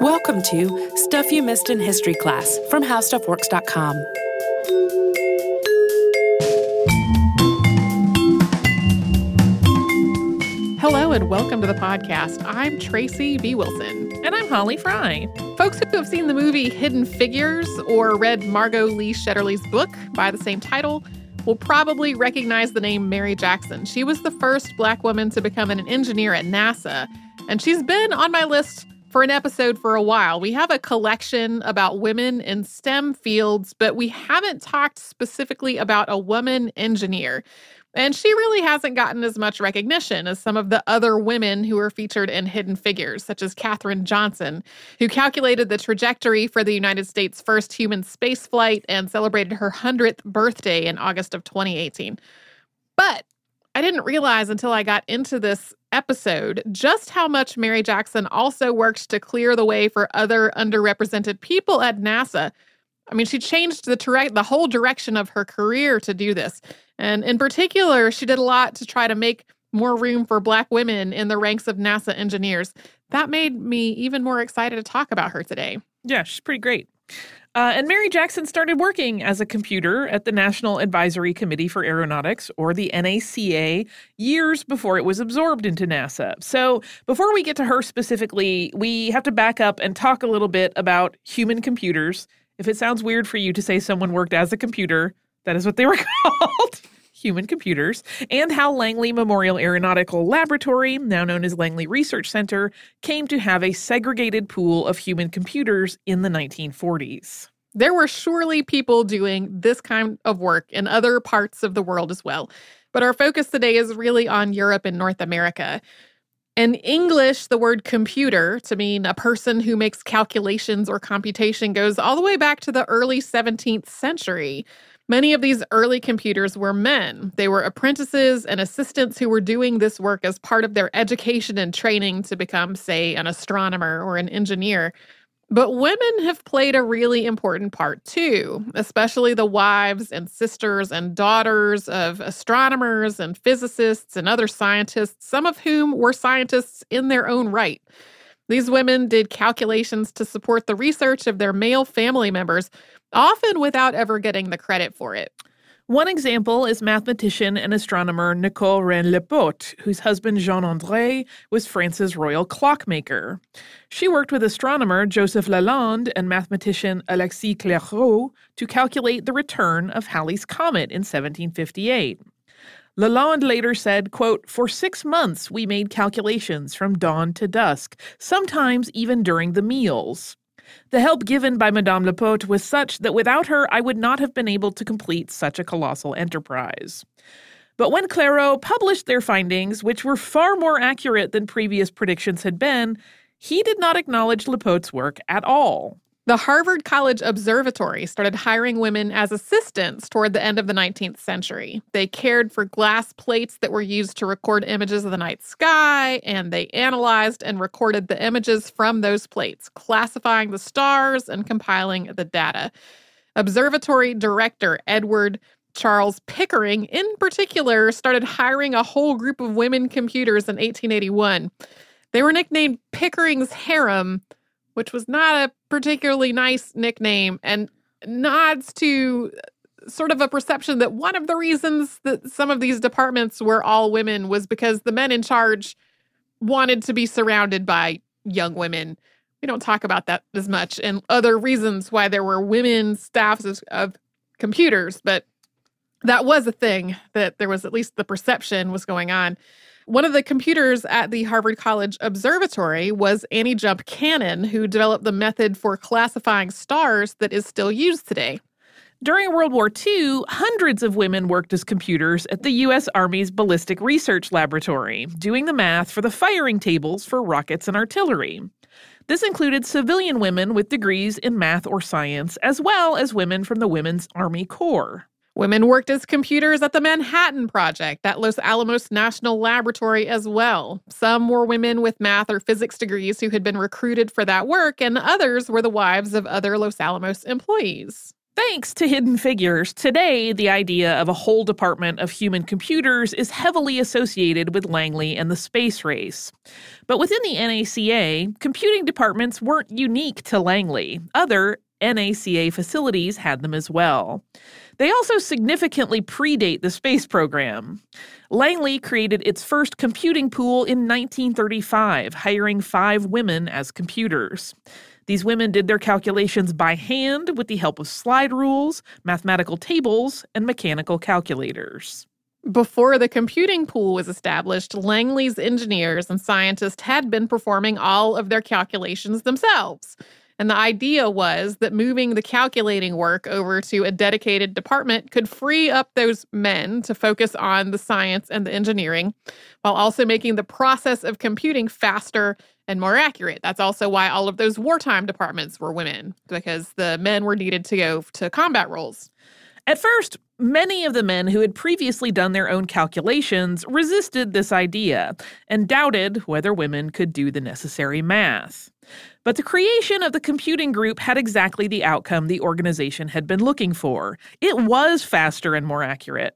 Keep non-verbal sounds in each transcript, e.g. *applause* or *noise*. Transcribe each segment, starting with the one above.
Welcome to Stuff You Missed in History Class from HowStuffWorks.com. Hello and welcome to the podcast. I'm Tracy V. Wilson. And I'm Holly Fry. Folks who have seen the movie Hidden Figures or read Margot Lee Shetterly's book by the same title will probably recognize the name Mary Jackson. She was the first Black woman to become an engineer at NASA, and she's been on my list for an episode for a while. We have a collection about women in STEM fields, but we haven't talked specifically about a woman engineer. And she really hasn't gotten as much recognition as some of the other women who were featured in Hidden Figures, such as Katherine Johnson, who calculated the trajectory for the United States' first human spaceflight and celebrated her 100th birthday in August of 2018. But I didn't realize until I got into this episode just how much Mary Jackson also worked to clear the way for other underrepresented people at NASA. I mean, she changed the direct the whole direction of her career to do this. And in particular, she did a lot to try to make more room for black women in the ranks of NASA engineers. That made me even more excited to talk about her today. Yeah, she's pretty great. Uh, and Mary Jackson started working as a computer at the National Advisory Committee for Aeronautics, or the NACA, years before it was absorbed into NASA. So, before we get to her specifically, we have to back up and talk a little bit about human computers. If it sounds weird for you to say someone worked as a computer, that is what they were *laughs* called human computers, and how Langley Memorial Aeronautical Laboratory, now known as Langley Research Center, came to have a segregated pool of human computers in the 1940s. There were surely people doing this kind of work in other parts of the world as well. But our focus today is really on Europe and North America. In English, the word computer to mean a person who makes calculations or computation goes all the way back to the early 17th century. Many of these early computers were men. They were apprentices and assistants who were doing this work as part of their education and training to become, say, an astronomer or an engineer. But women have played a really important part too, especially the wives and sisters and daughters of astronomers and physicists and other scientists, some of whom were scientists in their own right. These women did calculations to support the research of their male family members, often without ever getting the credit for it. One example is mathematician and astronomer Nicole Reine-Lepaute, whose husband Jean André was France's royal clockmaker. She worked with astronomer Joseph Lalande and mathematician Alexis Clairaut to calculate the return of Halley's Comet in 1758. Lalande later said, quote, For six months we made calculations from dawn to dusk, sometimes even during the meals. The help given by Madame Lepaute was such that without her, I would not have been able to complete such a colossal enterprise. But when Clairaut published their findings, which were far more accurate than previous predictions had been, he did not acknowledge Lepaute's work at all. The Harvard College Observatory started hiring women as assistants toward the end of the 19th century. They cared for glass plates that were used to record images of the night sky, and they analyzed and recorded the images from those plates, classifying the stars and compiling the data. Observatory director Edward Charles Pickering, in particular, started hiring a whole group of women computers in 1881. They were nicknamed Pickering's Harem which was not a particularly nice nickname and nods to sort of a perception that one of the reasons that some of these departments were all women was because the men in charge wanted to be surrounded by young women. We don't talk about that as much and other reasons why there were women staffs of, of computers, but that was a thing that there was at least the perception was going on. One of the computers at the Harvard College Observatory was Annie Jump Cannon, who developed the method for classifying stars that is still used today. During World War II, hundreds of women worked as computers at the U.S. Army's Ballistic Research Laboratory, doing the math for the firing tables for rockets and artillery. This included civilian women with degrees in math or science, as well as women from the Women's Army Corps. Women worked as computers at the Manhattan Project at Los Alamos National Laboratory as well. Some were women with math or physics degrees who had been recruited for that work, and others were the wives of other Los Alamos employees. Thanks to Hidden Figures, today the idea of a whole department of human computers is heavily associated with Langley and the space race. But within the NACA, computing departments weren't unique to Langley. Other NACA facilities had them as well. They also significantly predate the space program. Langley created its first computing pool in 1935, hiring five women as computers. These women did their calculations by hand with the help of slide rules, mathematical tables, and mechanical calculators. Before the computing pool was established, Langley's engineers and scientists had been performing all of their calculations themselves. And the idea was that moving the calculating work over to a dedicated department could free up those men to focus on the science and the engineering while also making the process of computing faster and more accurate. That's also why all of those wartime departments were women, because the men were needed to go to combat roles. At first, many of the men who had previously done their own calculations resisted this idea and doubted whether women could do the necessary math. But the creation of the computing group had exactly the outcome the organization had been looking for. It was faster and more accurate.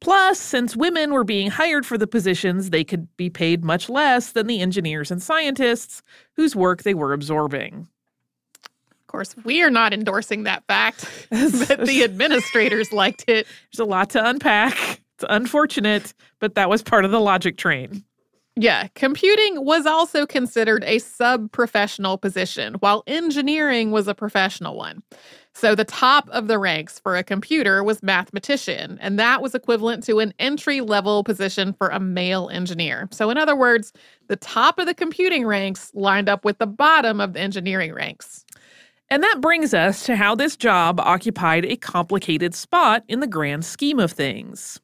Plus, since women were being hired for the positions, they could be paid much less than the engineers and scientists whose work they were absorbing. Of course, we are not endorsing that fact, *laughs* but the administrators liked it. There's a lot to unpack. It's unfortunate, but that was part of the logic train. Yeah, computing was also considered a sub professional position, while engineering was a professional one. So the top of the ranks for a computer was mathematician, and that was equivalent to an entry level position for a male engineer. So, in other words, the top of the computing ranks lined up with the bottom of the engineering ranks. And that brings us to how this job occupied a complicated spot in the grand scheme of things.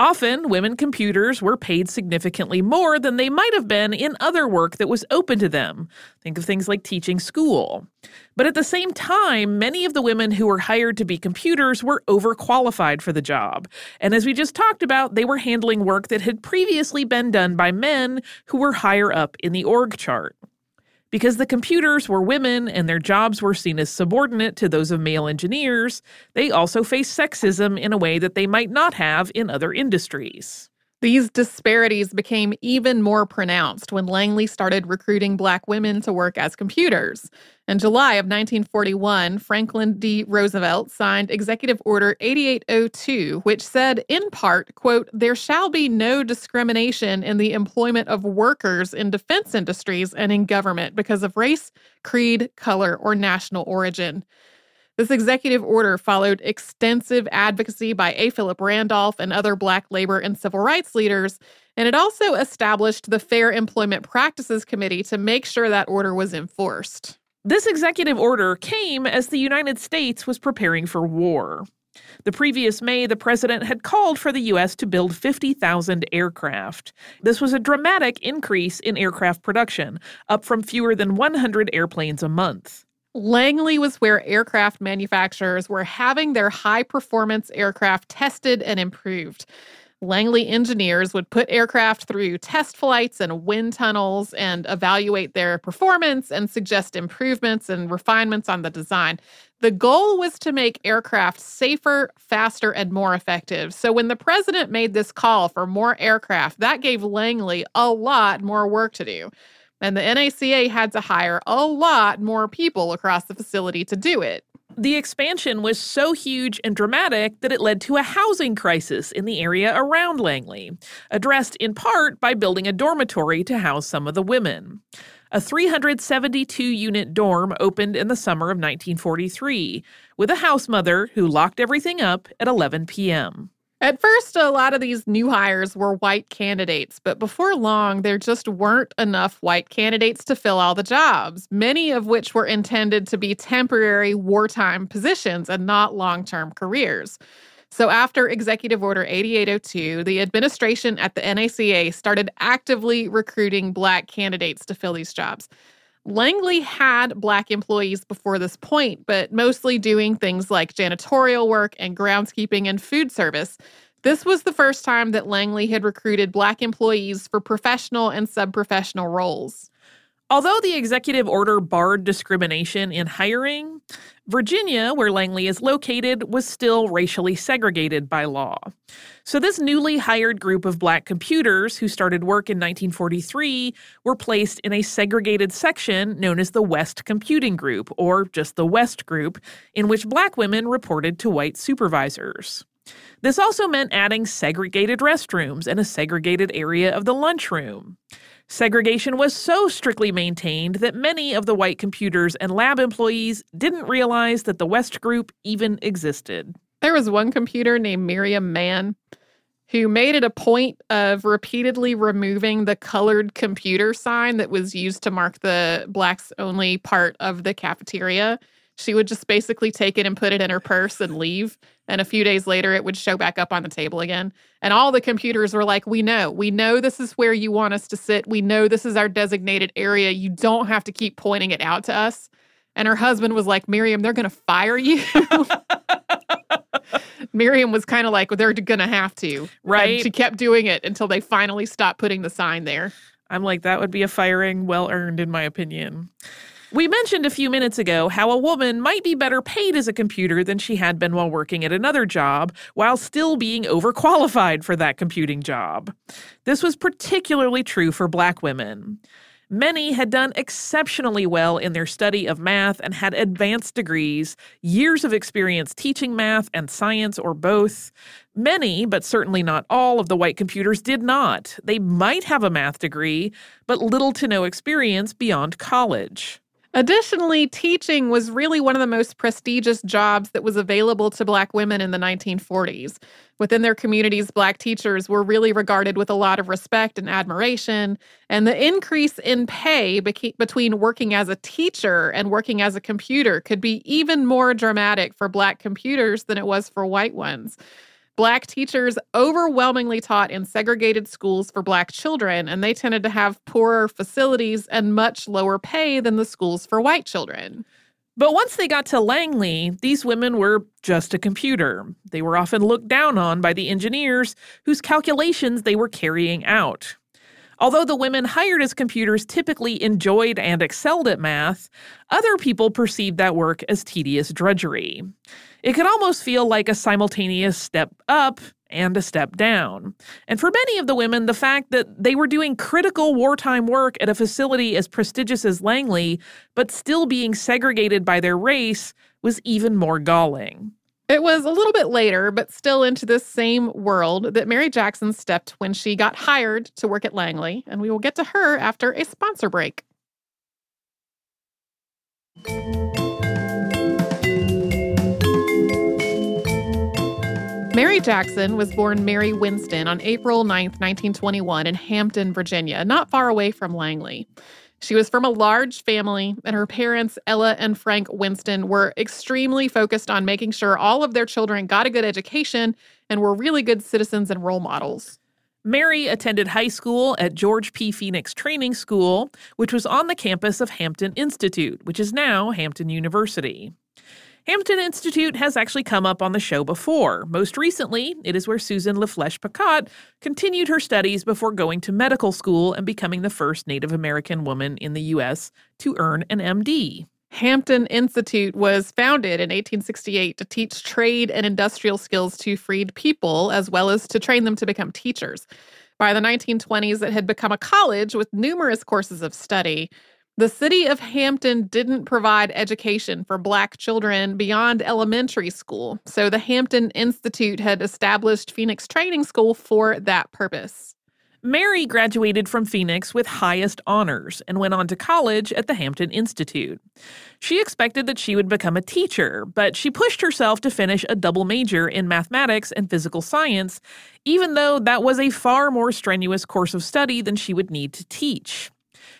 Often, women computers were paid significantly more than they might have been in other work that was open to them. Think of things like teaching school. But at the same time, many of the women who were hired to be computers were overqualified for the job. And as we just talked about, they were handling work that had previously been done by men who were higher up in the org chart. Because the computers were women and their jobs were seen as subordinate to those of male engineers, they also faced sexism in a way that they might not have in other industries. These disparities became even more pronounced when Langley started recruiting Black women to work as computers. In July of 1941, Franklin D. Roosevelt signed Executive Order 8802, which said, in part, quote, there shall be no discrimination in the employment of workers in defense industries and in government because of race, creed, color, or national origin. This executive order followed extensive advocacy by A. Philip Randolph and other Black labor and civil rights leaders, and it also established the Fair Employment Practices Committee to make sure that order was enforced. This executive order came as the United States was preparing for war. The previous May, the president had called for the U.S. to build 50,000 aircraft. This was a dramatic increase in aircraft production, up from fewer than 100 airplanes a month. Langley was where aircraft manufacturers were having their high performance aircraft tested and improved. Langley engineers would put aircraft through test flights and wind tunnels and evaluate their performance and suggest improvements and refinements on the design. The goal was to make aircraft safer, faster, and more effective. So when the president made this call for more aircraft, that gave Langley a lot more work to do. And the NACA had to hire a lot more people across the facility to do it. The expansion was so huge and dramatic that it led to a housing crisis in the area around Langley, addressed in part by building a dormitory to house some of the women. A 372 unit dorm opened in the summer of 1943, with a house mother who locked everything up at 11 p.m. At first, a lot of these new hires were white candidates, but before long, there just weren't enough white candidates to fill all the jobs, many of which were intended to be temporary wartime positions and not long term careers. So, after Executive Order 8802, the administration at the NACA started actively recruiting Black candidates to fill these jobs. Langley had Black employees before this point, but mostly doing things like janitorial work and groundskeeping and food service. This was the first time that Langley had recruited Black employees for professional and sub professional roles. Although the executive order barred discrimination in hiring, Virginia, where Langley is located, was still racially segregated by law. So, this newly hired group of black computers who started work in 1943 were placed in a segregated section known as the West Computing Group, or just the West Group, in which black women reported to white supervisors. This also meant adding segregated restrooms and a segregated area of the lunchroom. Segregation was so strictly maintained that many of the white computers and lab employees didn't realize that the West Group even existed. There was one computer named Miriam Mann who made it a point of repeatedly removing the colored computer sign that was used to mark the blacks only part of the cafeteria. She would just basically take it and put it in her purse and leave. And a few days later, it would show back up on the table again. And all the computers were like, We know, we know this is where you want us to sit. We know this is our designated area. You don't have to keep pointing it out to us. And her husband was like, Miriam, they're going to fire you. *laughs* Miriam was kind of like, well, they're going to have to. Right. And she kept doing it until they finally stopped putting the sign there. I'm like, that would be a firing well earned, in my opinion. We mentioned a few minutes ago how a woman might be better paid as a computer than she had been while working at another job, while still being overqualified for that computing job. This was particularly true for black women. Many had done exceptionally well in their study of math and had advanced degrees, years of experience teaching math and science or both. Many, but certainly not all, of the white computers did not. They might have a math degree, but little to no experience beyond college. Additionally, teaching was really one of the most prestigious jobs that was available to Black women in the 1940s. Within their communities, Black teachers were really regarded with a lot of respect and admiration. And the increase in pay between working as a teacher and working as a computer could be even more dramatic for Black computers than it was for white ones. Black teachers overwhelmingly taught in segregated schools for Black children, and they tended to have poorer facilities and much lower pay than the schools for white children. But once they got to Langley, these women were just a computer. They were often looked down on by the engineers whose calculations they were carrying out. Although the women hired as computers typically enjoyed and excelled at math, other people perceived that work as tedious drudgery. It could almost feel like a simultaneous step up and a step down. And for many of the women, the fact that they were doing critical wartime work at a facility as prestigious as Langley, but still being segregated by their race, was even more galling. It was a little bit later, but still into this same world, that Mary Jackson stepped when she got hired to work at Langley, and we will get to her after a sponsor break. Jackson was born Mary Winston on April 9, 1921, in Hampton, Virginia, not far away from Langley. She was from a large family, and her parents, Ella and Frank Winston, were extremely focused on making sure all of their children got a good education and were really good citizens and role models. Mary attended high school at George P. Phoenix Training School, which was on the campus of Hampton Institute, which is now Hampton University. Hampton Institute has actually come up on the show before. Most recently, it is where Susan La Flesche Picotte continued her studies before going to medical school and becoming the first Native American woman in the U.S. to earn an MD. Hampton Institute was founded in 1868 to teach trade and industrial skills to freed people, as well as to train them to become teachers. By the 1920s, it had become a college with numerous courses of study. The city of Hampton didn't provide education for Black children beyond elementary school, so the Hampton Institute had established Phoenix Training School for that purpose. Mary graduated from Phoenix with highest honors and went on to college at the Hampton Institute. She expected that she would become a teacher, but she pushed herself to finish a double major in mathematics and physical science, even though that was a far more strenuous course of study than she would need to teach.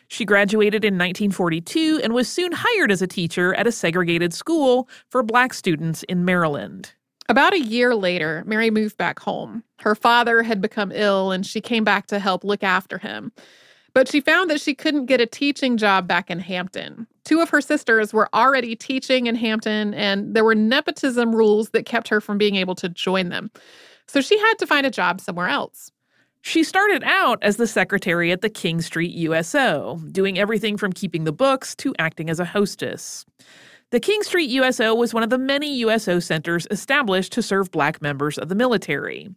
She graduated in 1942 and was soon hired as a teacher at a segregated school for black students in Maryland. About a year later, Mary moved back home. Her father had become ill and she came back to help look after him. But she found that she couldn't get a teaching job back in Hampton. Two of her sisters were already teaching in Hampton, and there were nepotism rules that kept her from being able to join them. So she had to find a job somewhere else. She started out as the secretary at the King Street USO, doing everything from keeping the books to acting as a hostess. The King Street USO was one of the many USO centers established to serve black members of the military.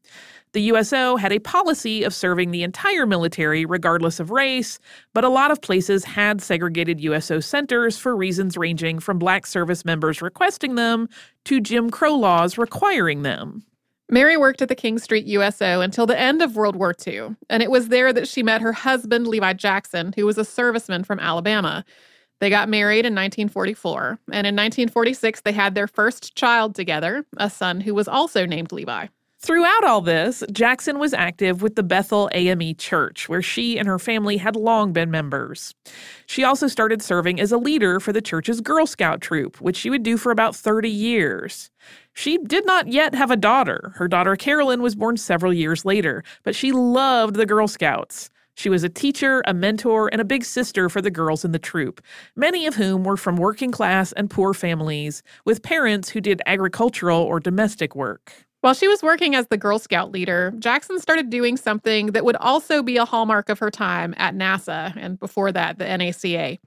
The USO had a policy of serving the entire military regardless of race, but a lot of places had segregated USO centers for reasons ranging from black service members requesting them to Jim Crow laws requiring them. Mary worked at the King Street USO until the end of World War II, and it was there that she met her husband, Levi Jackson, who was a serviceman from Alabama. They got married in 1944, and in 1946, they had their first child together, a son who was also named Levi. Throughout all this, Jackson was active with the Bethel AME Church, where she and her family had long been members. She also started serving as a leader for the church's Girl Scout troop, which she would do for about 30 years. She did not yet have a daughter. Her daughter Carolyn was born several years later, but she loved the Girl Scouts. She was a teacher, a mentor, and a big sister for the girls in the troop, many of whom were from working class and poor families, with parents who did agricultural or domestic work. While she was working as the Girl Scout leader, Jackson started doing something that would also be a hallmark of her time at NASA and before that, the NACA.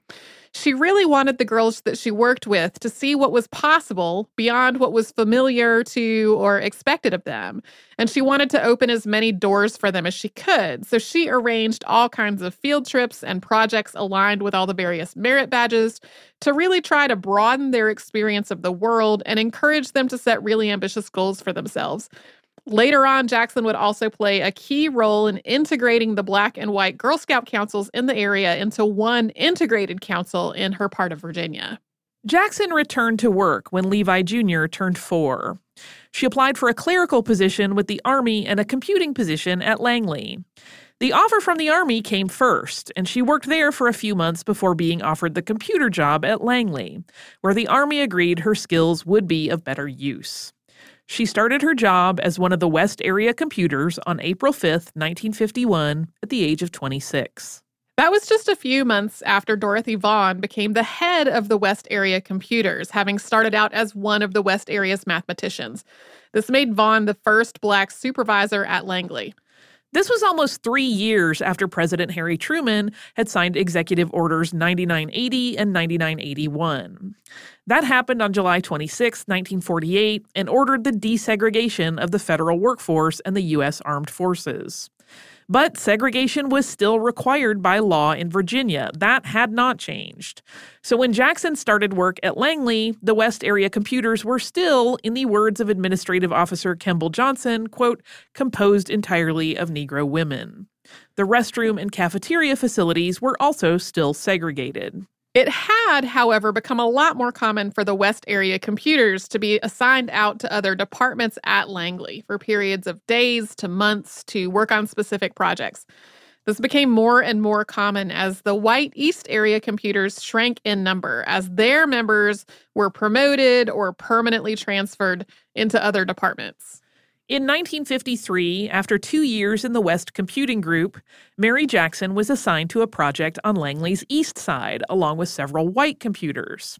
She really wanted the girls that she worked with to see what was possible beyond what was familiar to or expected of them. And she wanted to open as many doors for them as she could. So she arranged all kinds of field trips and projects aligned with all the various merit badges to really try to broaden their experience of the world and encourage them to set really ambitious goals for themselves. Later on, Jackson would also play a key role in integrating the Black and White Girl Scout councils in the area into one integrated council in her part of Virginia. Jackson returned to work when Levi Jr. turned four. She applied for a clerical position with the Army and a computing position at Langley. The offer from the Army came first, and she worked there for a few months before being offered the computer job at Langley, where the Army agreed her skills would be of better use. She started her job as one of the West Area computers on April 5th, 1951, at the age of 26. That was just a few months after Dorothy Vaughan became the head of the West Area Computers, having started out as one of the West Area's mathematicians. This made Vaughan the first black supervisor at Langley. This was almost three years after President Harry Truman had signed Executive Orders 9980 and 9981. That happened on July 26, 1948, and ordered the desegregation of the federal workforce and the U.S. Armed Forces. But segregation was still required by law in Virginia. That had not changed. So when Jackson started work at Langley, the West Area computers were still, in the words of Administrative Officer Kemble Johnson, quote, composed entirely of Negro women. The restroom and cafeteria facilities were also still segregated. It had, however, become a lot more common for the West area computers to be assigned out to other departments at Langley for periods of days to months to work on specific projects. This became more and more common as the white East area computers shrank in number, as their members were promoted or permanently transferred into other departments. In 1953, after two years in the West Computing Group, Mary Jackson was assigned to a project on Langley's east side, along with several white computers.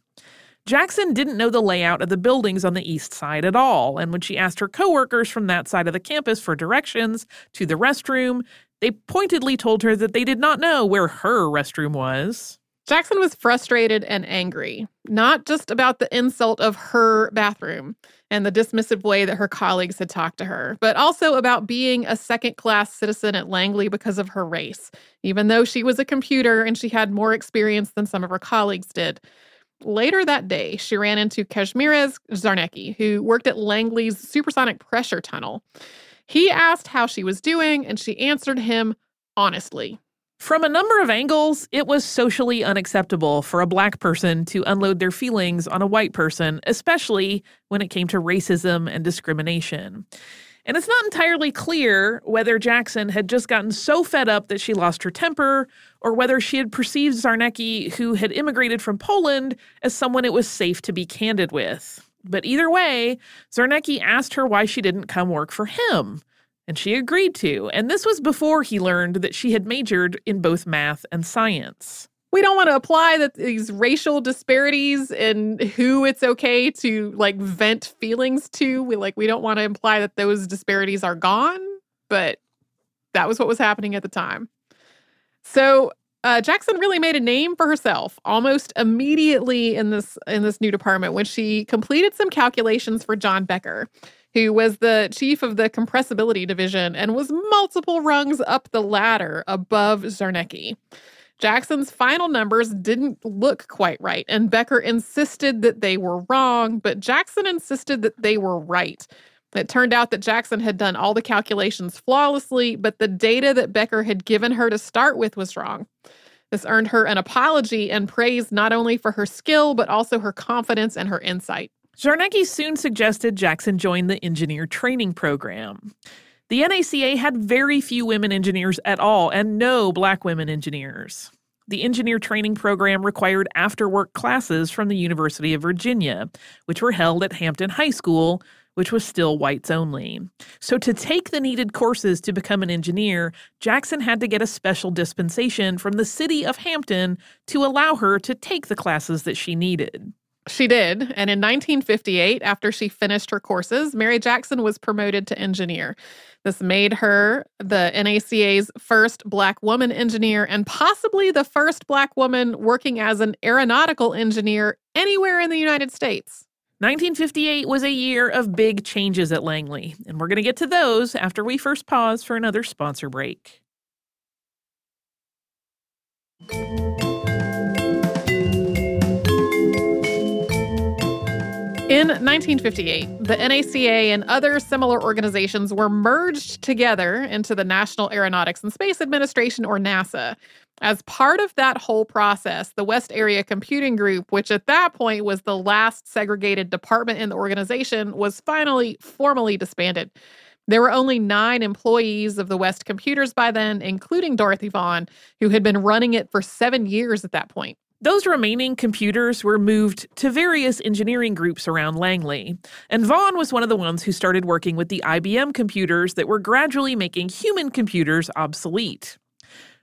Jackson didn't know the layout of the buildings on the east side at all, and when she asked her coworkers from that side of the campus for directions to the restroom, they pointedly told her that they did not know where her restroom was. Jackson was frustrated and angry, not just about the insult of her bathroom and the dismissive way that her colleagues had talked to her, but also about being a second class citizen at Langley because of her race, even though she was a computer and she had more experience than some of her colleagues did. Later that day, she ran into Kazimierz Czarnecki, who worked at Langley's supersonic pressure tunnel. He asked how she was doing, and she answered him honestly. From a number of angles, it was socially unacceptable for a black person to unload their feelings on a white person, especially when it came to racism and discrimination. And it's not entirely clear whether Jackson had just gotten so fed up that she lost her temper, or whether she had perceived Czarnecki, who had immigrated from Poland, as someone it was safe to be candid with. But either way, Czarnecki asked her why she didn't come work for him and she agreed to. And this was before he learned that she had majored in both math and science. We don't want to apply that these racial disparities in who it's okay to like vent feelings to. We like we don't want to imply that those disparities are gone, but that was what was happening at the time. So uh, Jackson really made a name for herself almost immediately in this in this new department when she completed some calculations for John Becker, who was the chief of the compressibility division and was multiple rungs up the ladder above Czarnecki. Jackson's final numbers didn't look quite right, and Becker insisted that they were wrong, but Jackson insisted that they were right. It turned out that Jackson had done all the calculations flawlessly, but the data that Becker had given her to start with was wrong. This earned her an apology and praise not only for her skill, but also her confidence and her insight. Czarnecki soon suggested Jackson join the engineer training program. The NACA had very few women engineers at all and no black women engineers. The engineer training program required after work classes from the University of Virginia, which were held at Hampton High School, which was still whites only. So, to take the needed courses to become an engineer, Jackson had to get a special dispensation from the city of Hampton to allow her to take the classes that she needed. She did. And in 1958, after she finished her courses, Mary Jackson was promoted to engineer. This made her the NACA's first Black woman engineer and possibly the first Black woman working as an aeronautical engineer anywhere in the United States. 1958 was a year of big changes at Langley, and we're going to get to those after we first pause for another sponsor break. In 1958, the NACA and other similar organizations were merged together into the National Aeronautics and Space Administration, or NASA. As part of that whole process, the West Area Computing Group, which at that point was the last segregated department in the organization, was finally formally disbanded. There were only nine employees of the West Computers by then, including Dorothy Vaughan, who had been running it for seven years at that point. Those remaining computers were moved to various engineering groups around Langley, and Vaughan was one of the ones who started working with the IBM computers that were gradually making human computers obsolete.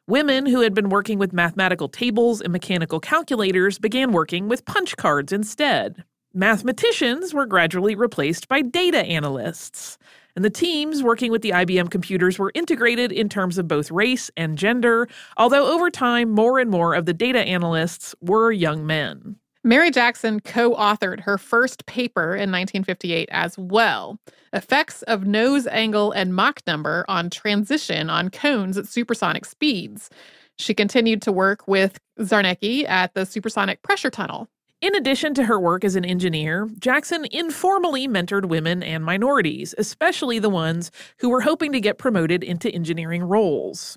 Women who had been working with mathematical tables and mechanical calculators began working with punch cards instead. Mathematicians were gradually replaced by data analysts and the teams working with the IBM computers were integrated in terms of both race and gender, although over time, more and more of the data analysts were young men. Mary Jackson co authored her first paper in 1958 as well Effects of Nose Angle and Mach Number on Transition on Cones at Supersonic Speeds. She continued to work with Czarnecki at the supersonic pressure tunnel. In addition to her work as an engineer, Jackson informally mentored women and minorities, especially the ones who were hoping to get promoted into engineering roles.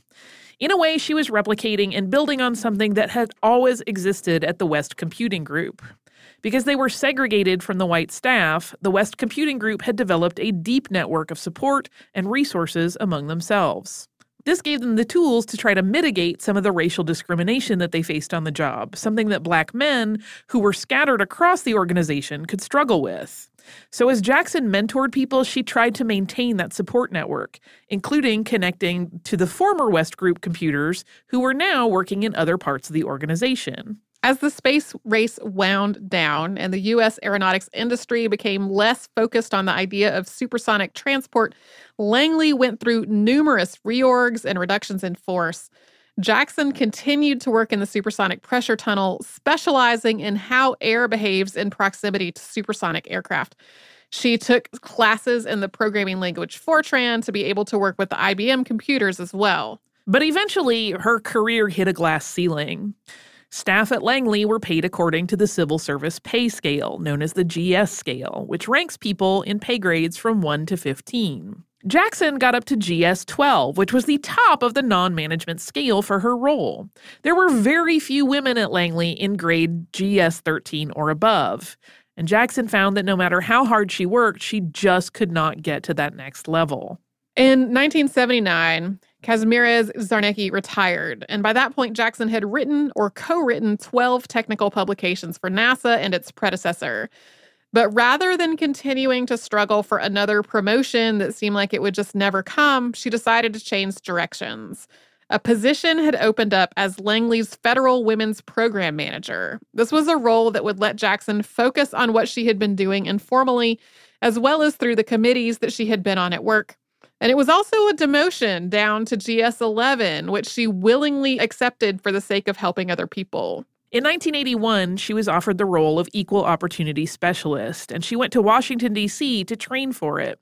In a way, she was replicating and building on something that had always existed at the West Computing Group. Because they were segregated from the white staff, the West Computing Group had developed a deep network of support and resources among themselves. This gave them the tools to try to mitigate some of the racial discrimination that they faced on the job, something that black men who were scattered across the organization could struggle with. So, as Jackson mentored people, she tried to maintain that support network, including connecting to the former West Group computers who were now working in other parts of the organization. As the space race wound down and the U.S. aeronautics industry became less focused on the idea of supersonic transport, Langley went through numerous reorgs and reductions in force. Jackson continued to work in the supersonic pressure tunnel, specializing in how air behaves in proximity to supersonic aircraft. She took classes in the programming language Fortran to be able to work with the IBM computers as well. But eventually, her career hit a glass ceiling. Staff at Langley were paid according to the Civil Service pay scale, known as the GS scale, which ranks people in pay grades from 1 to 15. Jackson got up to GS 12, which was the top of the non management scale for her role. There were very few women at Langley in grade GS 13 or above, and Jackson found that no matter how hard she worked, she just could not get to that next level. In 1979, Kazimierz Czarnecki retired, and by that point, Jackson had written or co written 12 technical publications for NASA and its predecessor. But rather than continuing to struggle for another promotion that seemed like it would just never come, she decided to change directions. A position had opened up as Langley's Federal Women's Program Manager. This was a role that would let Jackson focus on what she had been doing informally, as well as through the committees that she had been on at work. And it was also a demotion down to GS 11, which she willingly accepted for the sake of helping other people. In 1981, she was offered the role of Equal Opportunity Specialist, and she went to Washington, D.C. to train for it.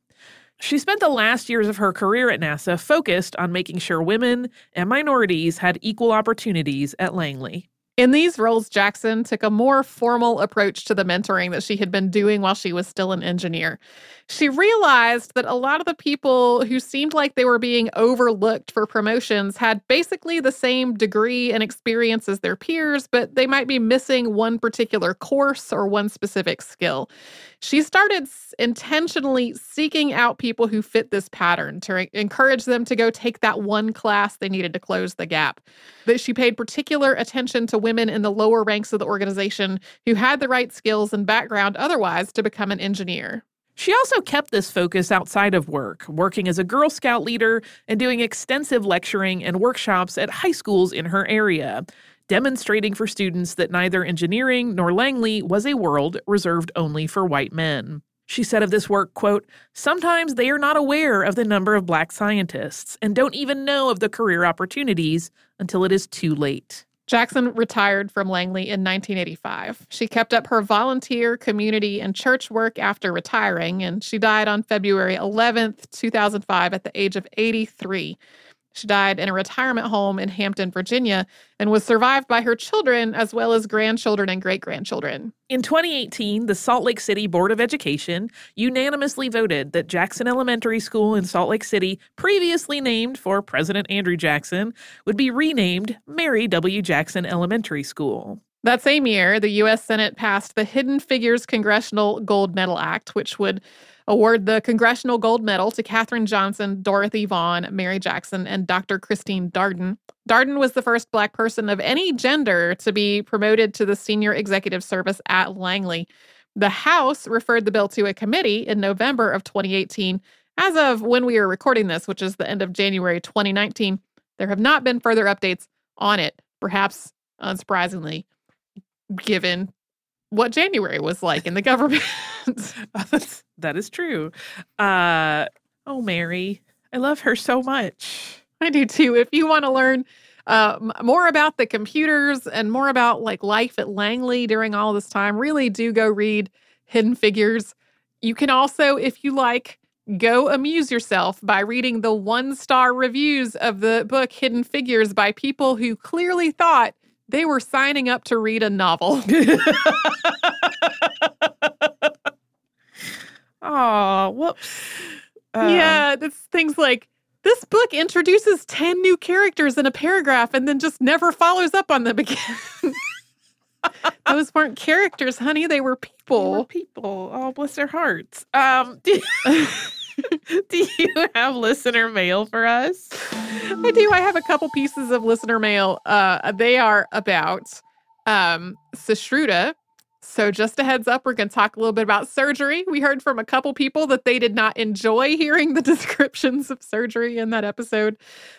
She spent the last years of her career at NASA focused on making sure women and minorities had equal opportunities at Langley. In these roles, Jackson took a more formal approach to the mentoring that she had been doing while she was still an engineer. She realized that a lot of the people who seemed like they were being overlooked for promotions had basically the same degree and experience as their peers, but they might be missing one particular course or one specific skill. She started intentionally seeking out people who fit this pattern to encourage them to go take that one class they needed to close the gap. That she paid particular attention to women in the lower ranks of the organization who had the right skills and background otherwise to become an engineer. She also kept this focus outside of work, working as a Girl Scout leader and doing extensive lecturing and workshops at high schools in her area, demonstrating for students that neither engineering nor Langley was a world reserved only for white men. She said of this work, quote, "Sometimes they are not aware of the number of black scientists and don't even know of the career opportunities until it is too late." Jackson retired from Langley in 1985. She kept up her volunteer, community, and church work after retiring, and she died on February 11th, 2005, at the age of 83. She died in a retirement home in Hampton, Virginia, and was survived by her children as well as grandchildren and great grandchildren. In 2018, the Salt Lake City Board of Education unanimously voted that Jackson Elementary School in Salt Lake City, previously named for President Andrew Jackson, would be renamed Mary W. Jackson Elementary School. That same year, the U.S. Senate passed the Hidden Figures Congressional Gold Medal Act, which would award the Congressional Gold Medal to Katherine Johnson, Dorothy Vaughan, Mary Jackson, and Dr. Christine Darden. Darden was the first Black person of any gender to be promoted to the senior executive service at Langley. The House referred the bill to a committee in November of 2018. As of when we are recording this, which is the end of January 2019, there have not been further updates on it, perhaps unsurprisingly, given what January was like in the government. *laughs* that is true. Uh, oh, Mary, I love her so much. I do too. If you want to learn uh, more about the computers and more about like life at Langley during all this time, really do go read Hidden Figures. You can also, if you like, go amuse yourself by reading the one star reviews of the book Hidden Figures by people who clearly thought they were signing up to read a novel. *laughs* Oh, whoops. Um, yeah, it's things like this book introduces 10 new characters in a paragraph and then just never follows up on them again. *laughs* Those weren't characters, honey. They were people. They were people. Oh, bless their hearts. Um, *laughs* *laughs* do, you have listener mail for us? I do. I have a couple pieces of listener mail. Uh, they are about um, Sushruta, so, just a heads up, we're going to talk a little bit about surgery. We heard from a couple people that they did not enjoy hearing the *laughs* descriptions of surgery in that episode.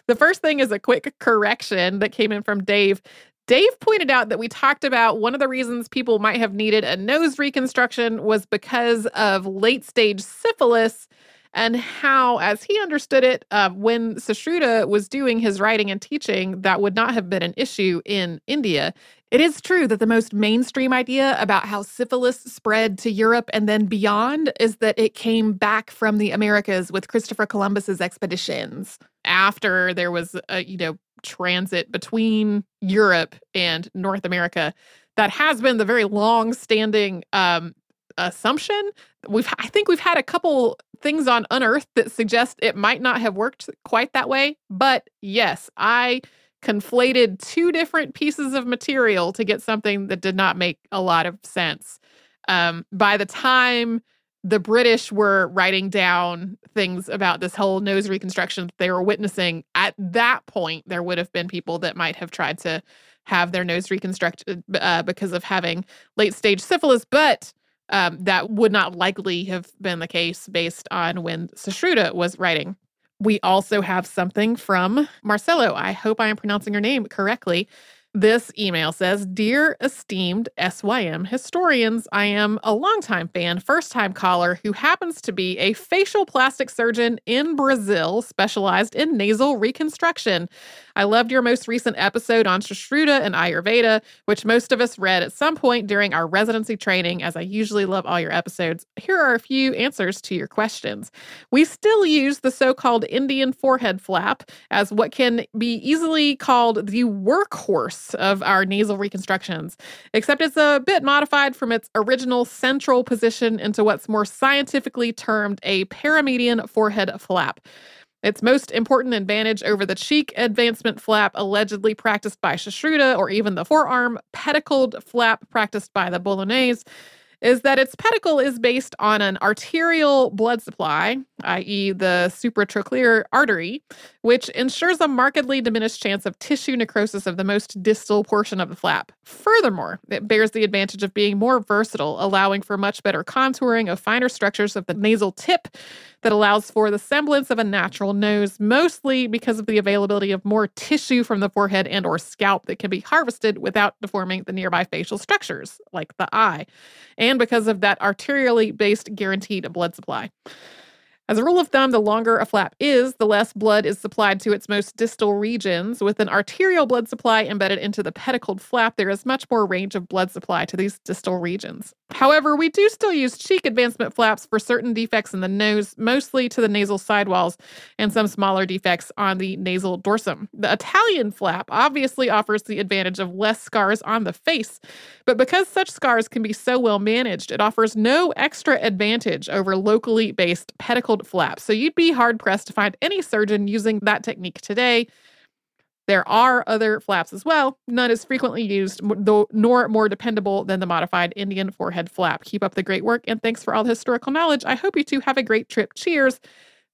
The first thing is a quick correction that came in from Dave. Dave pointed out that we talked about one of the reasons people might have needed a nose reconstruction was because of late stage syphilis and how, as he understood it, uh, when Sushruta was doing his writing and teaching, that would not have been an issue in India. It is true that the most mainstream idea about how syphilis spread to Europe and then beyond is that it came back from the Americas with Christopher Columbus's expeditions after there was a, you know, transit between Europe and North America. That has been the very long-standing um, assumption. We've I think we've had a couple things on Unearth that suggest it might not have worked quite that way, but yes, I conflated two different pieces of material to get something that did not make a lot of sense. Um, by the time the British were writing down things about this whole nose reconstruction they were witnessing, at that point, there would have been people that might have tried to have their nose reconstructed uh, because of having late stage syphilis. But um, that would not likely have been the case based on when Sushruta was writing. We also have something from Marcelo. I hope I am pronouncing your name correctly. This email says Dear esteemed SYM historians, I am a longtime fan, first time caller who happens to be a facial plastic surgeon in Brazil specialized in nasal reconstruction. I loved your most recent episode on Sushruta and Ayurveda, which most of us read at some point during our residency training, as I usually love all your episodes. Here are a few answers to your questions. We still use the so called Indian forehead flap as what can be easily called the workhorse of our nasal reconstructions, except it's a bit modified from its original central position into what's more scientifically termed a paramedian forehead flap. Its most important advantage over the cheek advancement flap allegedly practiced by Sushruta or even the forearm pedicled flap practiced by the Bolognese is that its pedicle is based on an arterial blood supply, i.e., the supratrochlear artery, which ensures a markedly diminished chance of tissue necrosis of the most distal portion of the flap. Furthermore, it bears the advantage of being more versatile, allowing for much better contouring of finer structures of the nasal tip that allows for the semblance of a natural nose, mostly because of the availability of more tissue from the forehead and or scalp that can be harvested without deforming the nearby facial structures, like the eye, and because of that arterially based guaranteed blood supply. As a rule of thumb, the longer a flap is, the less blood is supplied to its most distal regions. With an arterial blood supply embedded into the pedicled flap, there is much more range of blood supply to these distal regions. However, we do still use cheek advancement flaps for certain defects in the nose, mostly to the nasal sidewalls, and some smaller defects on the nasal dorsum. The Italian flap obviously offers the advantage of less scars on the face, but because such scars can be so well managed, it offers no extra advantage over locally based pedicled flaps. So you'd be hard pressed to find any surgeon using that technique today. There are other flaps as well, none as frequently used, though, nor more dependable than the modified Indian forehead flap. Keep up the great work and thanks for all the historical knowledge. I hope you two have a great trip. Cheers.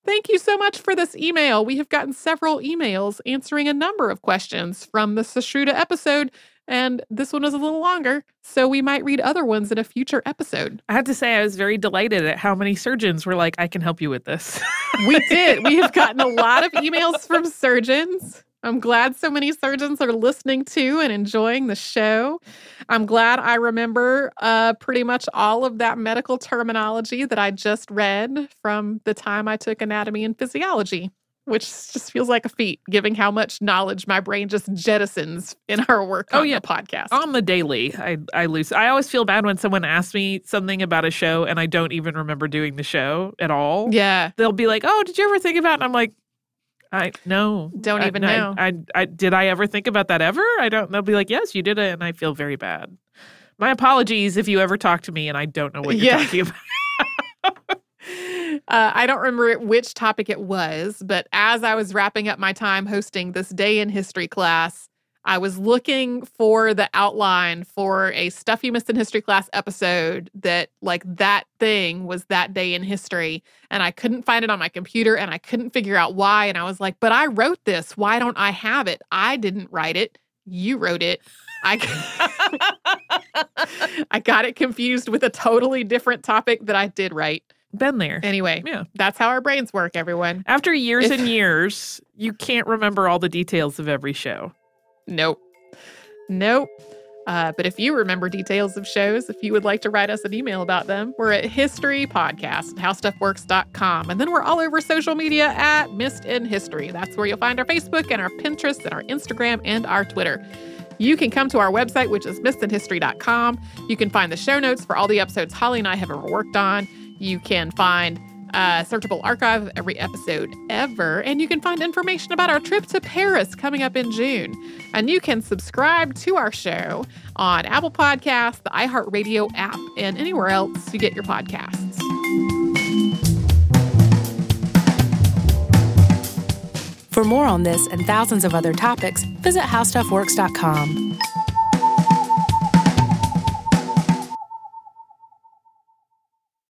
Thank you so much for this email. We have gotten several emails answering a number of questions from the Sushruta episode, and this one is a little longer, so we might read other ones in a future episode. I have to say, I was very delighted at how many surgeons were like, I can help you with this. we did. We have *laughs* gotten a lot of emails from surgeons. I'm glad so many surgeons are listening to and enjoying the show. I'm glad I remember uh, pretty much all of that medical terminology that I just read from the time I took anatomy and physiology, which just feels like a feat, given how much knowledge my brain just jettisons in our work oh, on yeah. the podcast. On the daily, I, I lose. I always feel bad when someone asks me something about a show and I don't even remember doing the show at all. Yeah. They'll be like, oh, did you ever think about it? And I'm like, I no, don't even I, know. I, I, I, did I ever think about that ever? I don't. They'll be like, yes, you did it, and I feel very bad. My apologies if you ever talk to me and I don't know what you're yeah. talking about. *laughs* *laughs* uh, I don't remember which topic it was, but as I was wrapping up my time hosting this day in history class, I was looking for the outline for a Stuff You Missed in History class episode that, like, that thing was that day in history. And I couldn't find it on my computer and I couldn't figure out why. And I was like, but I wrote this. Why don't I have it? I didn't write it. You wrote it. I, *laughs* I got it confused with a totally different topic that I did write. Been there. Anyway, yeah. that's how our brains work, everyone. After years if, and years, you can't remember all the details of every show. Nope. Nope. Uh, but if you remember details of shows, if you would like to write us an email about them, we're at historypodcast howstuffworks.com. And then we're all over social media at Missed in History. That's where you'll find our Facebook and our Pinterest and our Instagram and our Twitter. You can come to our website, which is missedinhistory.com. You can find the show notes for all the episodes Holly and I have ever worked on. You can find a searchable archive of every episode ever, and you can find information about our trip to Paris coming up in June. And you can subscribe to our show on Apple Podcasts, the iHeartRadio app, and anywhere else you get your podcasts. For more on this and thousands of other topics, visit howstuffworks.com.